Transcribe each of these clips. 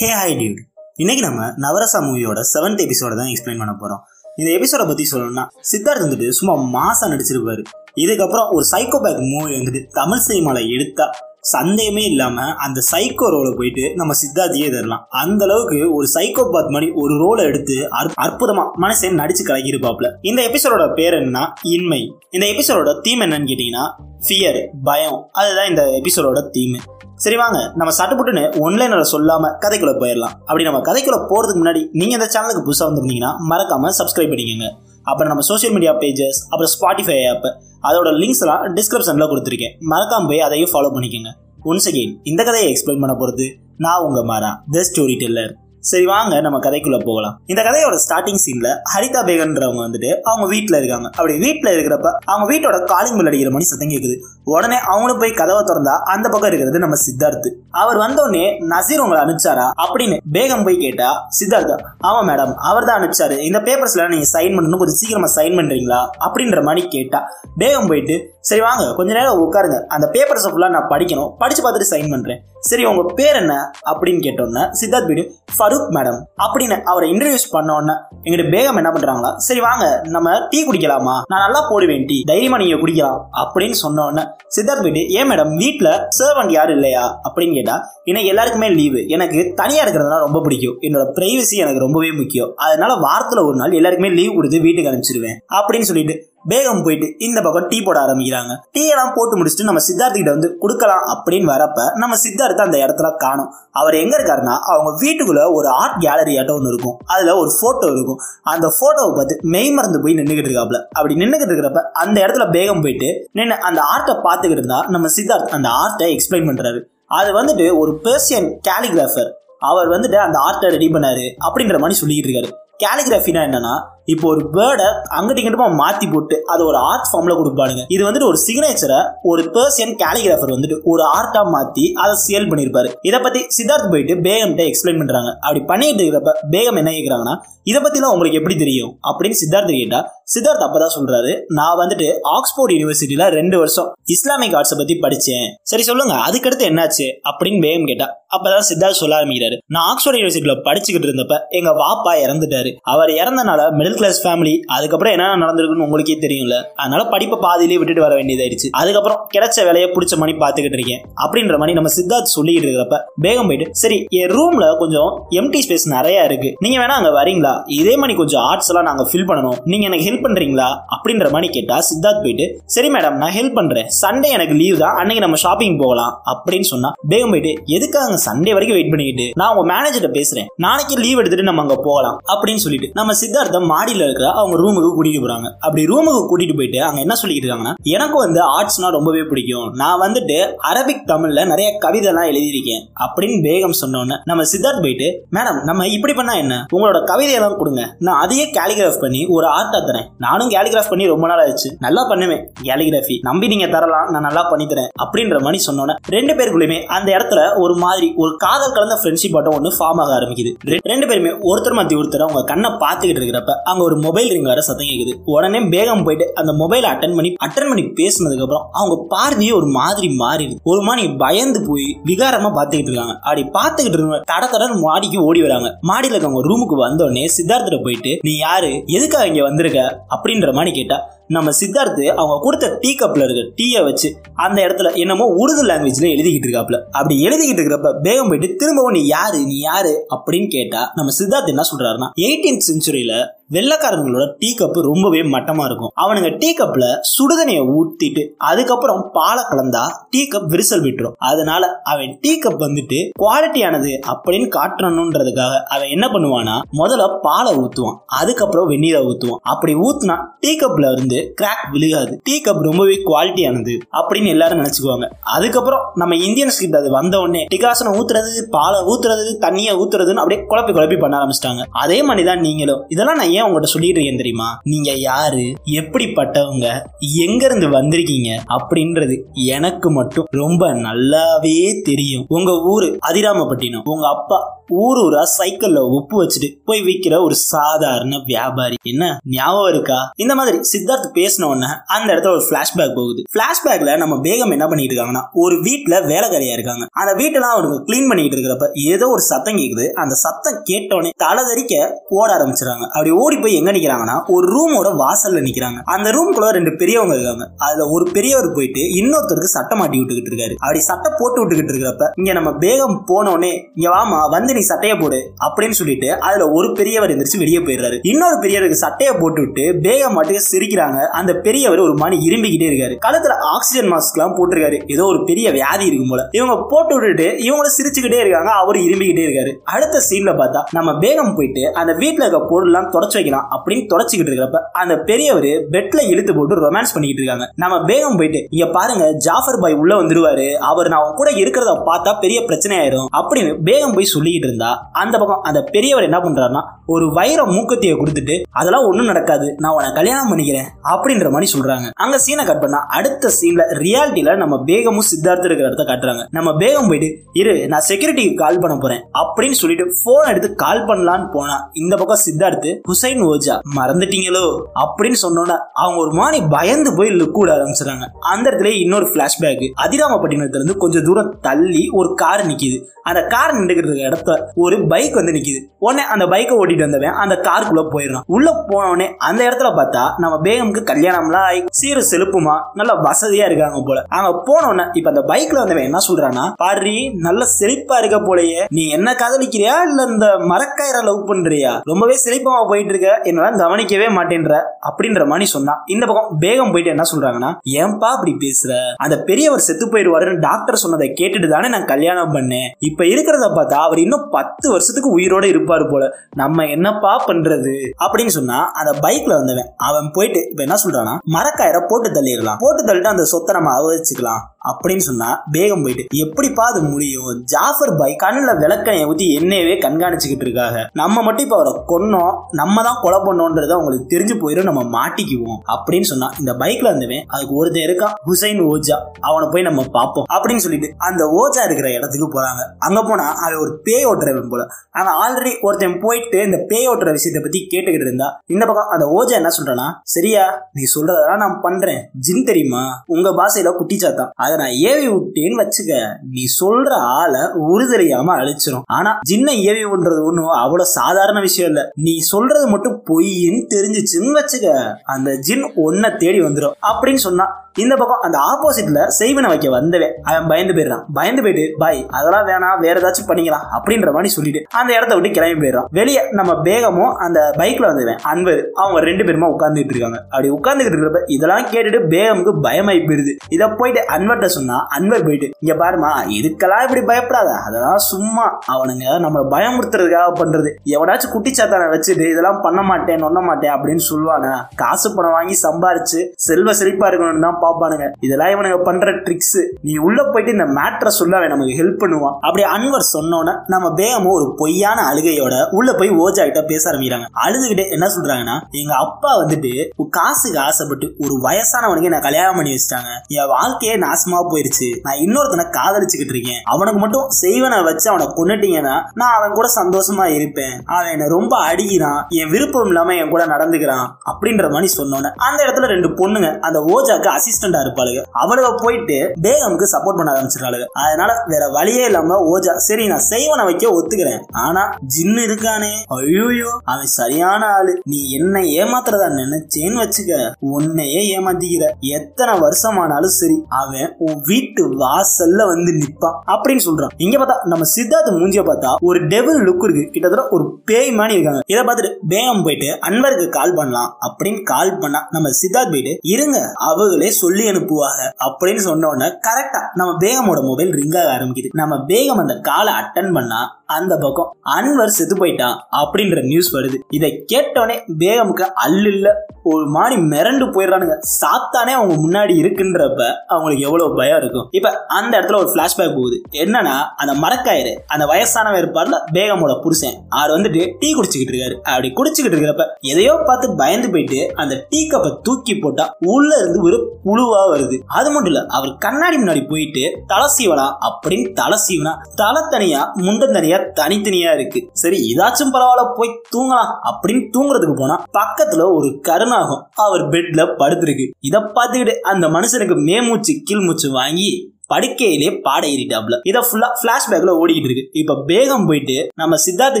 Hey hi Dude இன்னைக்கு நம்ம நவரசா மூவியோட செவன்த் எபிசோட தான் எக்ஸ்பிளைன் பண்ண போறோம். இந்த எபிசோட பத்தி சொல்லணும்னா சித்தார்த் வந்துட்டு சும்மா மாசா நடிச்சிருப்பாரு. இதுக்கப்புறம் ஒரு சைக்கோபேக் மூவி வந்துட்டு தமிழ் சினிமாவில் எடுத்தா சந்தேகமே இல்லாம அந்த சைக்கோ ரோலை போயிட்டு நம்ம சித்தார்த்தியே தரலாம் அந்த அளவுக்கு ஒரு சைக்கோபாத் மாதிரி ஒரு ரோலை எடுத்து அற்ப- அற்புதமா மனசே நடிச்சு கலக்கிருப்பாப்ல இந்த எபிசோடோட பேர் என்னன்னா இன்மை. இந்த எபிசோடோட தீம் என்னன்னு கேட்டீங்கன்னா ஃபியர் பயம். அதுதான் இந்த எபிசோடோட தீம் சரி வாங்க நம்ம சட்டுப்புட்டுன்னு ஒன்லைனரை சொல்லாம கதைக்குள்ள போயிடலாம். அப்படி நம்ம கதைக்குள்ள போறதுக்கு முன்னாடி நீங்க இந்த சேனலுக்கு புதுசாக வந்திருந்தீங்கன்னா மறக்காம சப்ஸ்கிரைப் பண்ணிக்கோங்க. அப்புறம் நம்ம சோஷியல் மீடியா பேஜஸ் அப்புறம் ஸ்பாட்டிஃபை ஆப் அதோட லிங்க்ஸ் எல்லாம் டிஸ்கிரிப்ஷன்ல கொடுத்துருக்கேன். மறக்காம போய் அதையும் ஃபாலோ பண்ணிக்கோங்க. ஒன்ஸ் அகெயின் இந்த கதையை எக்ஸ்பிளைன் பண்ண போகிறது நான் உங்கள் மாறா த ஸ்டோரி டெல்லர் சரி வாங்க நம்ம கதைக்குள்ள போகலாம். இந்த கதையோட ஸ்டார்டிங் சீன்ல ஹரிதா பேகன்றவங்க வந்துட்டு அவங்க வீட்டுல இருக்காங்க. அப்படி வீட்டுல இருக்கிறப்ப அவங்க வீட்டோட காலிங் பில் அடிக்கிற மணி சத்தம் கேக்குது. உடனே அவங்களும் போய் கதவை திறந்தா அந்த பக்கம் இருக்கிறது நம்ம சித்தார்த் அவர் வந்தோடனே நசீர் உங்களை அனுப்பிச்சாரா அப்படின்னு பேகம் போய் கேட்டா சித்தார்த் ஆமா மேடம் அவர் தான் அனுப்பிச்சாரு. இந்த பேப்பர்ஸ்ல நீங்க சைன் பண்ணணும் கொஞ்சம் சீக்கிரமா சைன் பண்றீங்களா? அப்படின்ற மாதிரி கேட்டா பேகம் போயிட்டு சரி வாங்க கொஞ்ச நேரம் உட்காருங்க. அந்த பேப்பர்ஸ் ஃபுல்லா நான் படிக்கணும். படிச்சு பார்த்துட்டு சைன் பண்றேன். சரி உங்க பேர் என்ன அப்படின்னு கேட்டோன்னே சித்தார்த் போயிட்டு ஃபரூக் மேடம். அப்படின்னு அவரை இன்ட்ரடியூஸ் பண்ணோன்னே எங்கிட்ட பேகம் என்ன பண்றாங்களா? சரி வாங்க நம்ம டீ குடிக்கலாமா? நான் நல்லா போடுவேன் டீ. தைரியமா நீங்க குடிக்கலாம் அப்படின்னு சொன்னோன்னே சித்தார்த் போயிட்டு ஏன் மேடம் வீட்டில் சர்வன்ட் யாரும் இல்லையா? அப்படின்னு கேட்டா இன்னைக்கு எல்லாருக்குமே லீவு எனக்கு தனியா இருக்கிறதுனா ரொம்ப பிடிக்கும். என்னோட பிரைவசி எனக்கு ரொம்பவே முக்கியம். அதனால வாரத்துல ஒரு நாள் எல்லாருக்குமே லீவ் கொடுத்து வீட்டுக்கு அனுப்பிச்சிருவேன். அப்படின்னு சொல்லிட்டு பேகம் போயிட்டு இந்த பக்கம் டீ போட ஆரம்பிக்கிறாங்க. டீ எல்லாம் போட்டு முடிச்சுட்டு நம்ம சித்தார்த் கிட்ட வந்து கொடுக்கலாம் அப்படின்னு வரப்ப நம்ம சித்தார்த்த அந்த இடத்துல காணும். அவர் எங்க இருக்காருன்னா அவங்க வீட்டுக்குள்ள ஒரு ஆர்ட் கேலரி ஆட்டம் ஒன்று இருக்கும். அதுல ஒரு போட்டோ இருக்கும். அந்த போட்டோவை பார்த்து மெய் மறந்து போய் நின்றுகிட்டு இருக்காப்ல அப்படி நின்றுகிட்டு இருக்கிறப்ப அந்த இடத்துல பேகம் போயிட்டு நின்று அந்த ஆர்ட்டை பார்த்துக்கிட்டு இருந்தா நம்ம சித்தார்த் அந்த ஆர்ட்டை எக்ஸ்பிளைன் பண்றாரு. அது வந்துட்டு ஒரு பெர்சியன் கேலிகிராஃபர் அவர் வந்துட்டு அந்த ஆர்ட்டை ரெடி பண்ணாரு அப்படின்ற மாதிரி சொல்லிக்கிட்டு இருக்காரு. கேலிகிராஃபினா என்னன்னா இப்போ ஒரு வேர்டை அங்கிட்ட இங்கிட்டமா மாத்தி போட்டு அது ஒரு ஆர்ட் ஃபார்ம்ல கொடுப்பானுங்க. இது வந்துட்டு ஒரு சிக்னேச்சரை ஒரு பர்சன் கேலிகிராஃபர் வந்துட்டு ஒரு ஆர்ட்டா மாத்தி அதை சேல் பண்ணிருப்பாரு. இதை பத்தி சித்தார்த் போயிட்டு பேகம்கிட்ட எக்ஸ்பிளைன் பண்றாங்க. அப்படி பண்ணிட்டு இருக்கிறப்ப பேகம் என்ன கேட்குறாங்கன்னா இதை பத்திலாம் உங்களுக்கு எப்படி தெரியும்? அப்படின்னு சித்தார்த் கேட்டா சித்தார்த் அப்பதான் சொல்றாரு நான் வந்துட்டு ஆக்ஸ்போர்ட் யூனிவர்சிட்டியில ரெண்டு வருஷம் இஸ்லாமிக் ஆர்ட்ஸை பத்தி படிச்சேன். சரி சொல்லுங்க அதுக்கடுத்து என்னாச்சு? அப்படின்னு பேகம் கேட்டா அப்பதான் சித்தார்த் சொல்ல ஆரம்பிக்கிறாரு. நான் ஆக்ஸ்போர்ட் யூனிவர்சிட்டியில படிச்சுக்கிட்டு இருந்தப்ப எங்க வாப்பா இறந்துட்டாரு. அவர் இறந்தனால மிடில் கிளாஸ் ஃபேமிலி அதுக்கப்புறம் என்ன நடந்திருக்குன்னு உங்களுக்கே தெரியும்ல. அதனால படிப்பை பாதியிலே விட்டுட்டு வர வேண்டியதாயிருச்சு அதுக்கப்புறம் கிடைச்ச வேலையை பிடிச்ச மணி பார்த்துக்கிட்டு இருக்கேன். அப்படின்ற மாதிரி நம்ம சித்தார்த் சொல்லிட்டு இருக்கிறப்ப பேகம் போயிட்டு சரி என் ரூம்ல கொஞ்சம் எம்டி ஸ்பேஸ் நிறைய இருக்கு. நீங்க வேணா அங்க வரீங்களா? இதே மாதிரி கொஞ்சம் ஆர்ட்ஸ் எல்லாம் நாங்க ஃபில் பண்ணணும். நீங்க எனக்கு ஹெல்ப் பண்றீங்களா? அப்படின்ற மாதிரி கேட்டா சித்தார்த் போயிட்டு சரி மேடம் நான் ஹெல்ப் பண்றேன். சண்டே எனக்கு லீவ் தான். அன்னைக்கு நம்ம ஷாப்பிங் போகலாம் அப்படின்னு சொன்னா பேகம் போயிட்டு எதுக்காக சண்டே வரைக்கும் வெயிட் பண்ணிக்கிட்டு? நான் உங்க மேனேஜர்கிட்ட பேசுறேன். நாளைக்கு லீவ் எடுத்துட்டு நம்ம அங்க போகலாம் அப்படின்னு சொல்லிட்டு நம்ம சித்தார்த்தம் மாடியில் இருக்கிற அவங்க ரூமுக்கு கூட்டிட்டு போகிறாங்க அப்படி ரூமுக்கு கூட்டிட்டு போயிட்டு அங்கே என்ன சொல்லிட்டு இருக்காங்கன்னா எனக்கு வந்து ஆர்ட்ஸ்னா ரொம்பவே பிடிக்கும். நான் வந்துட்டு அரபிக் தமிழ்ல நிறைய கவிதைலாம் எழுதியிருக்கேன். அப்படின்னு பேகம் சொன்னோன்னே நம்ம சித்தார்த் போயிட்டு மேடம் நம்ம இப்படி பண்ணா என்ன? உங்களோட கவிதையெல்லாம் கொடுங்க. நான் அதையே கேலிகிராஃப் பண்ணி ஒரு ஆர்ட்டாக தரேன். நானும் கேலிகிராஃப் பண்ணி ரொம்ப நாள் ஆச்சு நல்லா பண்ணுவேன் கேலிகிராஃபி நம்பி நீங்க தரலாம். நான் நல்லா பண்ணி தரேன். அப்படின்ற மாதிரி சொன்னோன்னே ரெண்டு பேருக்குள்ளயுமே அந்த இடத்துல ஒரு மாதிரி ஒரு காதல் கலந்த ஃப்ரெண்ட்ஷிப் ஆட்டம் ஒன்று ஃபார்ம் ஆக ஆரம்பிக்குது. ரெ- ரெண்டு பேருமே ஒருத்தர் மாத்தி ஒருத்தர் அவங்க கண்ணை பார்த்துக்கிட்டு இருக்கிறப்ப அங்க ஒரு மொபைல் ரிங் வர சத்தம் கேக்குது. உடனே பேகம் போயிட்டு அந்த மொபைலை அட்டன் பண்ணி அட்டன் பண்ணி பேசினதுக்கு அப்புறம் அவங்க பார்வையே ஒரு மாதிரி மாறிடுது. ஒரு மாதிரி பயந்து போய் விகாரமா பார்த்துக்கிட்டு இருக்காங்க. அப்படி பார்த்துக்கிட்டு இருக்க தட தடன்னு மாடிக்கு ஓடி வராங்க. மாடியில இருக்கவங்க ரூமுக்கு வந்தோடனே சித்தார்த்திட்ட போயிட்டு நீ யாரு? எதுக்காக இங்க வந்திருக்க? அப்படின்ற மாதிரி கேட்டா நம்ம சித்தார்த்து அவங்க கொடுத்த டீ கப்ல இருக்க டீயை வச்சு அந்த இடத்துல என்னமோ உருது லாங்குவேஜ்ல எழுதிக்கிட்டு இருக்காப்ல. அப்படி எழுதிக்கிட்டு இருக்கிறப்ப பேகம் போயிட்டு திரும்பவும் நீ யாரு நீ யாரு அப்படின்னு கேட்டா நம்ம சித்தார்த் என்ன சொல்றாருன்னா எயிட்டீன் செஞ்சுரியில வெள்ளக்காரங்களோட டீ கப் ரொம்பவே மட்டமா இருக்கும். அவனுங்க டீ கப்ல சுடுதண்ணியை ஊத்திட்டு அதுக்கப்புறம் பாலை கலந்தா டீ கப் விரிசல் விட்டுரும். அதனால அவன் டீ கப் வந்துட்டு குவாலிட்டியானது அப்படின்னு காட்டணுன்றதுக்காக அவன் என்ன பண்ணுவானா முதல்ல பாலை ஊத்துவான். அதுக்கப்புறம் வெந்நீரை ஊத்துவான். அப்படி ஊத்துனா டீ கப்ல இருந்து கிராக் விழுகாது. டீ கப் ரொம்பவே குவாலிட்டியானது அப்படின்னு எல்லாரும் நினைச்சுக்குவாங்க. அதுக்கப்புறம் நம்ம இந்தியன்ஸ் கிட்ட அது வந்த உடனே டிகாசனம் ஊத்துறது பாலை ஊத்துறது தண்ணியை ஊத்துறதுன்னு அப்படியே குழப்பி குழப்பி பண்ண ஆரம்பிச்சிட்டாங்க. அதே மாதிரி தான் நீங்களும். இதெல்லாம் நான் ஏன் உங்கள்கிட்ட சொல்லிட்டு இருக்கேன் தெரியுமா? நீங்க யாரு? எப்படிப்பட்டவங்க? எங்க இருந்து வந்திருக்கீங்க? அப்படின்றது எனக்கு மட்டும் ரொம்ப நல்லாவே தெரியும். உங்க ஊரு அதிராமப்பட்டினம். உங்க அப்பா ஊர் ஊரா சைக்கிள்ல உப்பு வச்சுட்டு போய் விற்கிற ஒரு சாதாரண வியாபாரி. என்ன? ஞாபகம் இருக்கா? இந்த மாதிரி சித்தார்த் பேசின உடனே அந்த இடத்துல ஒரு பிளாஷ்பேக் போகுது. பிளாஷ்பேக்ல நம்ம பேகம் என்ன பண்ணிட்டு இருக்காங்கன்னா ஒரு வீட்டுல வேலைக்காரியா இருக்காங்க. அந்த வீட்டெல்லாம் அவங்க கிளீன் பண்ணிட்டு இருக்கிறப்ப ஏதோ ஒரு சத்தம் கேக்குது. அந்த சத்தம் கேட்டோடனே தலைதறிக்க ஓட ஆரம்பிச்சிருக்காங்க அப்படி ஓடி போய் எங்க நிக்கிறாங்கன்னா ஒரு ரூமோட வாசல்ல நிக்கிறாங்க. அந்த ரூம்குள்ள ரெண்டு பெரியவங்க இருக்காங்க. அதுல ஒரு பெரியவர் போயிட்டு இன்னொருத்தருக்கு சட்டை மாட்டி விட்டுக்கிட்டு இருக்காரு. அப்படி சட்டை போட்டு விட்டுக்கிட்டு இருக்கிறப்ப இங்க நம்ம பேகம் போனோடனே இங்க வாமா வந்து நீ சட்டைய போடு அப்படின்னு சொல்லிட்டு அதுல ஒரு பெரியவர் எந்திரிச்சு வெளியே போயிடுறாரு. இன்னொரு பெரியவருக்கு சட்டையை போட்டு விட்டு பேகம் மாட்டுக்கு சிரிக்கிறாங்க. அந்த பெரியவர் ஒரு மணி இரும்பிக்கிட்டே இருக்காரு. கழுத்துல ஆக்சிஜன் மாஸ்க் எல்லாம் போட்டிருக்காரு. ஏதோ ஒரு பெரிய வியாதி இருக்கும் போல. இவங்க போட்டு விட்டுட்டு இவங்களும் சிரிச்சுக்கிட்டே இருக்காங்க. அவரு இரும்பிக்கிட்டே இருக்காரு. அடுத்த சீன்ல பார்த்தா நம்ம பேகம் போயிட்டு அந்த வீட்டுல இருக்க பொருள் எல்லாம் தொடச்சு வைக்கலாம் அப்படின்னு தொடச்சுக்கிட்டு இருக்கிறப்ப அந்த பெரியவர் பெட்ல இழுத்து போட்டு ரொமான்ஸ் பண்ணிக்கிட்டு இருக்காங்க. நம்ம பேகம் போயிட்டு இங்க பாருங்க ஜாஃபர் பாய் உள்ள வந்துருவாரு. அவர் நான் கூட இருக்கிறத பார்த்தா பெரிய பிரச்சனை ஆயிரும் அப்படின்னு பேகம் போய் சொல்லிக்கிட்டு இருந்தா அந்த பக்கம் அந்த பெரியவர் என்ன பண்றாருன்னா ஒரு வைர மூக்கத்தியை கொடுத்துட்டு அதெல்லாம் ஒண்ணும் நடக்காது. நான் உன கல்யாணம் பண்ணிக்கிறேன். அப்படின்ற மாதிரி சொல்றாங்க. அங்க சீனை கட் பண்ணா அடுத்த சீன்ல ரியாலிட்டியில நம்ம பேகமும் சித்தார்த்த இருக்கிற இடத்த காட்டுறாங்க. நம்ம பேகம் போயிட்டு இரு நான் செக்யூரிட்டிக்கு கால் பண்ண போறேன். அப்படின்னு சொல்லிட்டு போன் எடுத்து கால் பண்ணலான்னு போனா இந்த பக்கம் சித்தார்த்து ஹுசைன் ஓஜா மறந்துட்டீங்களோ? அப்படின்னு சொன்னோன்னா அவங்க ஒரு மாதிரி பயந்து போய் லுக் விட ஆரம்பிச்சிடறாங்க. அந்த இடத்துல இன்னொரு பிளாஷ்பேக் அதிராமப்பட்டினத்துல இருந்து கொஞ்சம் தூரம் தள்ளி ஒரு கார் நிக்குது. அந்த கார் நின்றுகிட்டு இடத்த ஒரு பைக் வந்து நிக்குது. உடனே அந்த பைக்கை ஓட்டிட்டு வந்தவன் அந்த காருக்குள்ள போயிடுறான். உள்ள போன உடனே அந்த இடத்துல பார்த்தா நம்ம பேகம் பேகமுக்கு கல்யாணம்லாம் ஆகி சீர செலுப்புமா நல்ல வசதியா இருக்காங்க போல. அங்க போன உடனே இப்ப அந்த பைக்ல வந்தவன் என்ன சொல்றான்னா பாரு நல்ல செழிப்பா இருக்க போலயே. நீ என்ன காதலிக்கிறியா? இல்ல இந்த மரக்காயிர லவ் பண்றியா? ரொம்பவே செழிப்பமா போயிட்டு இருக்க என்னால கவனிக்கவே மாட்டேன்ற அப்படின்ற மாதிரி சொன்னா இந்த பக்கம் பேகம் போயிட்டு என்ன சொல்றாங்கன்னா ஏன்பா அப்படி பேசுற? அந்த பெரியவர் செத்து போயிடுவாருன்னு டாக்டர் சொன்னதை கேட்டுட்டு தானே நான் கல்யாணம் பண்ணேன். இப்ப இருக்கிறத பார்த்தா அவர் இன்னும் பத்து வருஷத்துக்கு உயிரோட இருப்பாரு போல. நம்ம என்னப்பா பண்றது? அப்படின்னு சொன்னா அந்த பைக்ல வந்தவன் அவன் போயிட்டு இப்ப என்ன சொல்றான்னா மரக்காயிர போட்டு தள்ளிடலாம். போட்டு தள்ளிட்டு அந்த சொத்தை நம்ம அவதிச்சுக்கலாம் அப்படின்னு சொன்னா பேகம் போயிட்டு எப்படிப்பா அது முடியும்? ஜாஃபர் பாய் கண்ணுல விளக்கணைய ஊத்தி என்னையவே கண்காணிச்சுக்கிட்டு இருக்காங்க. நம்ம மட்டும் இப்ப அவரை கொன்னோம் நம்ம தான் கொலை பண்ணோன்றது அவங்களுக்கு தெரிஞ்சு போயிடும் நம்ம மாட்டிக்குவோம் அப்படின்னு சொன்னா இந்த பைக்ல இருந்தவன் அதுக்கு ஒருத்தன் இருக்கான் ஹுசைன் ஓஜா. அவனை போய் நம்ம பார்ப்போம் அப்படின்னு சொல்லிட்டு அந்த ஓஜா இருக்கிற இடத்துக்கு போறாங்க. அங்க போனா அவன் ஒரு பேய் ஓட்டுறவன் போல. ஆனா ஆல்ரெடி ஒருத்தன் போயிட்டு இந்த பேய் ஓட்டுற விஷயத்தை பத்தி கேட்டுக்கிட்டு இருந்தா இந்த பக்கம் அந்த ஓஜா என்ன சொல்றானா சரியா நீ சொல்றதெல்லாம் நான் பண்றேன். ஜின் தெரியுமா? உங்க பாஷையில குட்டிச்சாத்தான். அதை நான் ஏவி விட்டேன்னு வச்சுக்க நீ சொல்ற ஆளை உறுதறியாம அழிச்சிரும். ஆனா ஜின்னை ஏவி விடுறது ஒன்றும் அவ்வளவு சாதாரண விஷயம் இல்ல. நீ சொல்றது மட்டும் பொய்ன்னு தெரிஞ்சிச்சுன்னு வச்சுக்க அந்த ஜின் ஒன்ன தேடி வந்துடும் அப்படின்னு சொன்னா இந்த பக்கம் அந்த ஆப்போசிட்ல செய்வனை வைக்க வந்தவே அவன் பயந்து போயிடுறான். பயந்து போயிட்டு பாய் அதெல்லாம் வேணாம் வேற ஏதாச்சும் பண்ணிக்கலாம் அப்படின்ற மாதிரி சொல்லிட்டு அந்த இடத்த விட்டு கிளம்பி போயிடுறான். வெளியே நம்ம பேகமும் அந்த பைக்ல வந்துவேன் அன்பர் அவங்க ரெண்டு பேருமா உட்கார்ந்துட்டு இருக்காங்க. அப்படி உட்கார்ந்துகிட்டு இருக்கிறப்ப இதெல்லாம் கேட்டுட்டு பேகமுக்கு பயமாயி போயிருது இதை போயிட்டு அன்வர்கிட்ட சொன்னா அன்வர் போயிட்டு இங்க பாருமா இதுக்கெல்லாம் இப்படி பயப்படாத. அதெல்லாம் சும்மா அவனுங்க நம்மளை பயமுறுத்துறதுக்காக பண்றது. எவனாச்சும் குட்டிச்சாத்தான வச்சுட்டு இதெல்லாம் பண்ண மாட்டேன் நொண்ண மாட்டேன் அப்படின்னு சொல்லுவானா காசு பணம் வாங்கி சம்பாரிச்சு செல்வ செழிப்பா இருக்கணும்னு தான் பாப்பானுங்க. இதெல்லாம் இவனுங்க பண்ற ட்ரிக்ஸ் நீ உள்ள போயிட்டு இந்த மேட்ரை சொல்ல நமக்கு ஹெல்ப் பண்ணுவான். அப்படி அன்வர் சொன்னோன்னே நம்ம பேகமும் ஒரு பொய்யான அழுகையோட உள்ள போய் ஓஜா கிட்ட பேச ஆரம்பிக்கிறாங்க. அழுதுகிட்டே என்ன சொல்றாங்கன்னா எங்க அப்பா வந்துட்டு காசுக்கு ஆசைப்பட்டு ஒரு வயசானவனுக்கு நான் கல்யாணம் பண்ணி வச்சிட்டாங்க. என் வாழ்க்கையே நாசம் போயிருச்சு. நான் இன்னொருத்தனை காதலிச்சுக்கிட்டு இருக்கேன். அவனுக்கு மட்டும் செய்வனை வச்சு அவனை கொண்டுட்டீங்கன்னா நான் அவன் கூட சந்தோஷமா இருப்பேன். அவன் என்ன ரொம்ப அடிக்கிறான். என் விருப்பம் இல்லாம என் கூட நடந்துக்கிறான். அப்படின்ற மாதிரி சொன்னோன்னே அந்த இடத்துல ரெண்டு பொண்ணுங்க அந்த ஓஜாக்கு அசிஸ்டண்டா இருப்பாளுங்க. அவளுக போயிட்டு பேகமுக்கு சப்போர்ட் பண்ண ஆரம்பிச்சிருக்காளுங்க அதனால வேற வழியே இல்லாம ஓஜா சரி நான் செய்வனை வைக்க ஒத்துக்கிறேன். ஆனா ஜின்னு இருக்கானே. ஐயோ அவன் சரியான ஆளு. நீ என்ன ஏமாத்துறதா நினைச்சேன்னு வச்சுக்க. உன்னையே ஏமாத்திக்கிற. எத்தனை வருஷமானாலும் சரி அவன் உன் வீட்டு வாசல்ல வந்து நிப்பான் அப்படின்னு சொல்றான். இங்க பார்த்தா நம்ம சித்தார்த்த மூஞ்சிய பார்த்தா ஒரு டெவல் லுக் இருக்கு. கிட்டத்தட்ட ஒரு பேய் மாதிரி இருக்காங்க. இதை பார்த்துட்டு பேகம் போயிட்டு அன்வருக்கு கால் பண்ணலாம். அப்படின்னு கால் பண்ணா நம்ம சித்தார்த் போயிட்டு இருங்க அவங்களே சொல்லி அனுப்புவாங்க. அப்படின்னு சொன்ன உடனே கரெக்டா நம்ம பேகமோட மொபைல் ரிங் ஆக ஆரம்பிக்குது. நம்ம பேகம் அந்த காலை அட்டன் பண்ணா அந்த பக்கம் அன்வர் செத்து போயிட்டான் அப்படின்ற நியூஸ் வருது. இதை கேட்டோடனே பேகமுக்கு அல்ல ஒரு மாதிரி மிரண்டு போயிடுறானுங்க. சாத்தானே அவங்க முன்னாடி இருக்குன்றப்ப அவங்களுக்கு எவ்வளவு ஒரு பயம் இருக்கும். இப்ப அந்த இடத்துல ஒரு பிளாஷ்பேக் போகுது. என்னன்னா அந்த மரக்காயிரு அந்த வயசானவர் இருப்பார்ல பேகமோட புருஷன். அவர் வந்துட்டு டீ குடிச்சுக்கிட்டு இருக்காரு. அப்படி குடிச்சுக்கிட்டு இருக்கிறப்ப எதையோ பார்த்து பயந்து போயிட்டு அந்த டீ கப்பை தூக்கி போட்டா உள்ள இருந்து ஒரு புழுவா வருது. அது மட்டும் இல்ல அவர் கண்ணாடி முன்னாடி போயிட்டு தலை சீவனா அப்படின்னு தலை சீவனா தலை தனியா முண்டம் தனியா தனித்தனியா இருக்கு. சரி இதாச்சும் பரவாயில்ல போய் தூங்கலாம் அப்படின்னு தூங்குறதுக்கு போனா பக்கத்துல ஒரு கருணாகம் அவர் பெட்ல படுத்திருக்கு. இத பார்த்துக்கிட்டு அந்த மனுஷனுக்கு மேமூச்சு கீழ் மூச்சு கீழ்மூச்சு வாங்கி படுக்கையிலே பாட ஏறிட்டாப்ல. இதை ஃபுல்லா பிளாஷ்பேக்ல ஓடிக்கிட்டு இருக்கு. இப்ப பேகம் போயிட்டு நம்ம சித்தார்த்து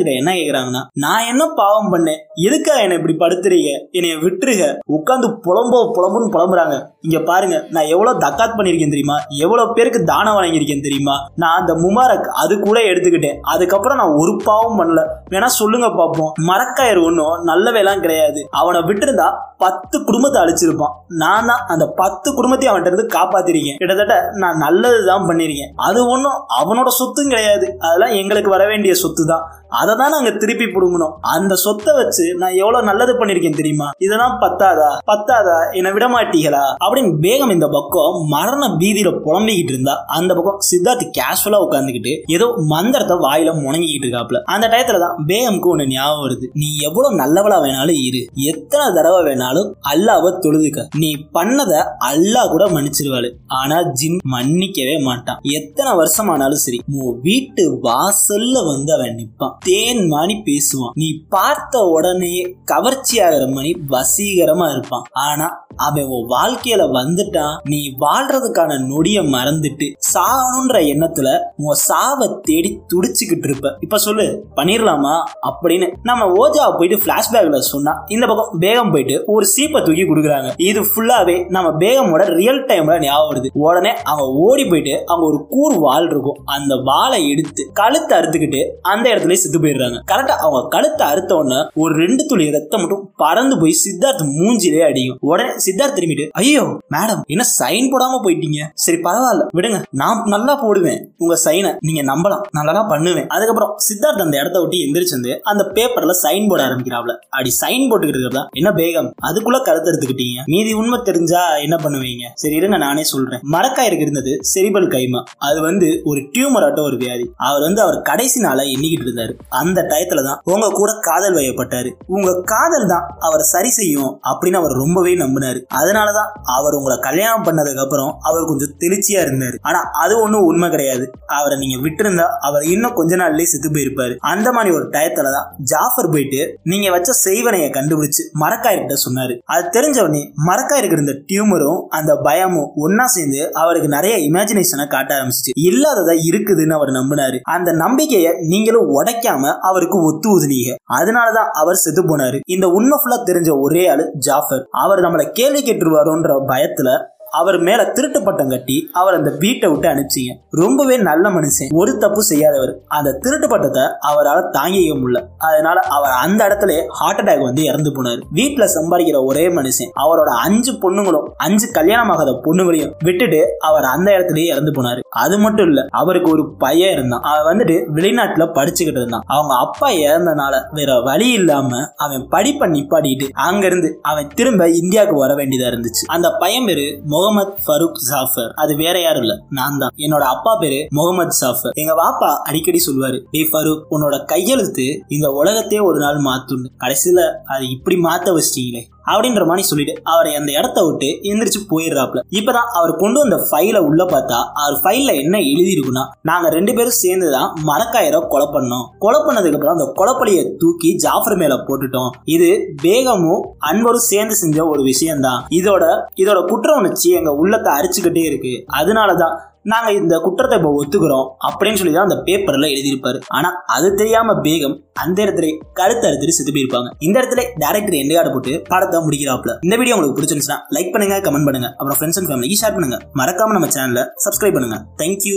கிட்ட என்ன கேக்குறாங்கன்னா நான் என்ன பாவம் பண்ணேன்? எதுக்கா என்ன இப்படி படுத்துறீங்க? என்னைய விட்டுருங்க. உட்காந்து புலம்போ புலம்புன்னு புலம்புறாங்க. இங்க பாருங்க நான் எவ்வளவு தக்காத் பண்ணிருக்கேன் தெரியுமா? எவ்வளவு பேருக்கு தானம் வழங்கியிருக்கேன் தெரியுமா? நான் அந்த முமாரக் அது கூட எடுத்துக்கிட்டேன். அதுக்கப்புறம் நான் ஒரு பாவம் பண்ணல. வேணா சொல்லுங்க பாப்போம். மரக்காயர் ஒன்றும் நல்லவேலாம் கிடையாது. அவனை விட்டுருந்தா பத்து குடும்பத்தை அழிச்சிருப்பான். நான் தான் அந்த பத்து குடும்பத்தையும் அவன்கிட்ட இருந்து காப்பாத்திருக்கேன். கிட்டத்தட்ட நான் நல்ல நல்லதுதான் பண்ணிருக்கேன். அது ஒன்றும் அவனோட சொத்தும் கிடையாது. அதெல்லாம் எங்களுக்கு வர வேண்டிய சொத்து தான் அதை தான் நாங்க திருப்பி புடுங்கணும். அந்த சொத்தை வச்சு நான் எவ்வளவு நல்லது பண்ணிருக்கேன் தெரியுமா? இதெல்லாம் பத்தாதா? பத்தாதா? என்னை விடமாட்டீங்களா அப்படின்னு வேகம் இந்த பக்கம் மரண பீதியில புலம்பிக்கிட்டு இருந்தா அந்த பக்கம் சித்தார்த் கேஷுவலா உட்காந்துக்கிட்டு ஏதோ மந்திரத்தை வாயில முணங்கிக்கிட்டு இருக்காப்ல. அந்த டயத்துல தான் பேகம்க்கு ஒண்ணு ஞாபகம் வருது. நீ எவ்வளவு நல்லவளா வேணாலும் இரு. எத்தனை தடவை வேணாலும் அல்லாவ தொழுதுக்க. நீ பண்ணத அல்லா கூட மன்னிச்சிருவாளு. ஆனா ஜின் மன்னிக்கவே மாட்டான். எத்தனை வருஷமானாலும் சரி உன் வீட்டு வாசல்ல வந்து அவன் நிப்பான். தேன் மாணி பேசுவான். நீ பார்த்த உடனே கவர்ச்சி ஆகிற மணி வசீகரமா இருப்பான். ஆனா அவன் உன் வாழ்க்கையில வந்துட்டான் நீ வாழ்றதுக்கான நொடிய மறந்துட்டு சாகணும்ன்ற எண்ணத்துல உன் சாவை தேடி துடிச்சுக்கிட்டு இருப்ப. இப்ப சொல்லு பண்ணிரலாமா? அப்படின்னு நம்ம ஓஜாவை போயிட்டு பிளாஷ்பேக்ல சொன்னா இந்த பக்கம் பேகம் போயிட்டு ஒரு சீப்பை தூக்கி கொடுக்குறாங்க. இது ஃபுல்லாவே நம்ம பேகமோட ரியல் டைம்ல ஞாபகம் வருது. உடனே அவன் ஓடி போயிட்டு அவங்க ஒரு கூர் வால் இருக்கும். அந்த வாளை எடுத்து கழுத்தை அறுத்துக்கிட்டு அந்த இடத்துல செத்து போயிடுறாங்க. கரெக்டா அவங்க கழுத்தை அறுத்த உடனே ஒரு ரெண்டு துளி ரத்தம் மட்டும் பறந்து போய் சித்தார்த் மூஞ்சிலே அடியும். உடனே சித்தார்த் திரும்பிட்டு ஐயோ மேடம் என்ன சைன் போடாம போயிட்டீங்க? சரி பரவாயில்ல விடுங்க. நான் நல்லா போடுவேன். உங்க சைனை நீங்க நம்பலாம். நல்லா பண்ணுவேன். அதுக்கப்புறம் சித்தார்த் அந்த இடத்த விட்டு எந்திரிச்சு வந்து அந்த பேப்பர்ல சைன் போட ஆரம்பிக்கிறாப்ல. அப்படி சைன் போட்டுக்கிட்டு இருக்கிறதா? என்ன பேகம்? அதுக்குள்ள கருத்து எடுத்துக்கிட்டீங்க மீதி உண்மை தெரிஞ்சா என்ன பண்ணுவீங்க? சரி இருங்க நானே சொல்றேன். மரக்காயிருக்கு இருந்தது செரிபல் கைமா. அது வந்து ஒரு டியூமர் ஆட்ட ஒரு வியாதி. அவர் வந்து அவர் கடைசி நாளை எண்ணிக்கிட்டு இருந்தாரு. அந்த டயத்துல தான் உங்க கூட காதல் வயப்பட்டாரு. உங்க காதல் தான் அவரை சரி செய்யும் அப்படின்னு அவர் ரொம்பவே நம்பினாரு. அதனாலதான் அவர் உங்களை கல்யாணம் பண்ணதுக்கு அப்புறம் அவர் கொஞ்சம் தெளிச்சியா இருந்தாரு. ஆனா அது ஒண்ணும் உண்மை கிடையாது. அவரை நீங்க விட்டுருந்தா அவர் இன்னும் கொஞ்ச நாள்லயே செத்து போயிருப்பாரு. அந்த மாதிரி ஒரு டயத்துல தான் ஜாஃபர் போயிட்டு நீங்க வச்ச செய்வனைய கண்டுபிடிச்சு மரக்காயிருக்கிட்ட சொன்னாரு. அது தெரிஞ்ச உடனே மரக்காயிருக்கு இருந்த டியூமரும் அந்த பயமும் ஒன்னா சேர்ந்து அவருக்கு நிறைய இமேஜினேஷனை காட்ட ஆரம்பிச்சிச்சு. இல்லாததா இருக்குதுன்னு அவர் நம்பினாரு. அந்த நம்பிக்கையை நீங்களும் உடைக்காம அவருக்கு ஒத்து ஊதுனீங்க அதனாலதான் அவர் செத்து போனாரு. இந்த உண்மை ஃபுல்லா தெரிஞ்ச ஒரே ஆளு ஜாஃபர். அவர் நம்மளை கேள்வி கேட்டுருவாரோன்ற பயத்துல அவர் மேல திருட்டு பட்டம் கட்டி அவர் அந்த வீட்டை விட்டு அனுப்பிச்சிங்க. ரொம்பவே நல்ல மனுஷன். ஒரு தப்பு செய்யாதவர். அந்த திருட்டு பட்டத்தை அவரால் தாங்கிக்க முடியல. அதனால அவர் அந்த இடத்துல ஹார்ட் அட்டாக் வந்து இறந்து போனார். வீட்டுல சம்பாதிக்கிற ஒரே மனுஷன். அவரோட அஞ்சு பொண்ணுங்களும் அஞ்சு கல்யாணமாகாத பொண்ணுங்களையும் விட்டுட்டு அவர் அந்த இடத்துலயே இறந்து போனாரு. அது மட்டும் இல்ல அவருக்கு ஒரு பையன் இருந்தான். அவன் வந்துட்டு வெளிநாட்டுல படிச்சுக்கிட்டு இருந்தான். அவங்க அப்பா இறந்தனால வேற வழி இல்லாம அவன் படிப்பை நிப்பாடிட்டு அங்க இருந்து அவன் திரும்ப இந்தியாவுக்கு வர வேண்டியதா இருந்துச்சு. அந்த பையன் பேரு முகமது ஃபருக் ஜாஃபர். அது வேற யாரும் இல்ல நான் தான். என்னோட அப்பா பேரு முகமது ஜாஃபர். எங்க வாப்பா அடிக்கடி சொல்லுவாரு டே ஃபருக் உன்னோட கையெழுத்து இந்த உலகத்தையே ஒரு நாள் மாத்துன்னு கடைசியில அது இப்படி மாத்த வச்சிட்டீங்களே. அப்படின்ற மாதிரி சொல்லிட்டு அவரை அந்த இடத்த விட்டு எந்திரிச்சு போயிடுறாப்ல இப்பதான் அவர் கொண்டு வந்த ஃபைல உள்ள பார்த்தா அவர் ஃபைல்ல என்ன எழுதி இருக்குன்னா நாங்க ரெண்டு பேரும் சேர்ந்துதான் மரக்காயரை கொலை பண்ணோம். கொலை பண்ணதுக்கு அப்புறம் அந்த கொலைப்பழிய தூக்கி ஜாஃபர் மேல போட்டுட்டோம். இது பேகமும் அன்பரும் சேர்ந்து செஞ்ச ஒரு விஷயம்தான். இதோட இதோட குற்ற உணர்ச்சி எங்க உள்ளத்தை அரிச்சுக்கிட்டே இருக்கு. அதனாலதான் நாங்க இந்த குற்றத்தை இப்போ ஒத்துக்கிறோம் அப்படின்னு சொல்லி தான் அந்த பேப்பர்ல எழுதியிருப்பாரு. ஆனா அது தெரியாம பேகம் அந்த இடத்துல கழுத்து அறுத்துட்டு செத்து போயிருப்பாங்க. இந்த இடத்துல டேரக்டர் எந்த கார்டு போட்டு படத்தை முடிக்கிறாப்ல இந்த வீடியோ உங்களுக்கு பிடிச்சிருந்துச்சுன்னா லைக் பண்ணுங்க கமெண்ட் பண்ணுங்க. அப்புறம் ஃப்ரெண்ட்ஸ் அண்ட் ஃபேமிலிக்கு ஷேர் பண்ணுங்க. மறக்காம நம்ம சேனலை சப்ஸ்கிரைப் பண்ணுங்க. தேங்க்யூ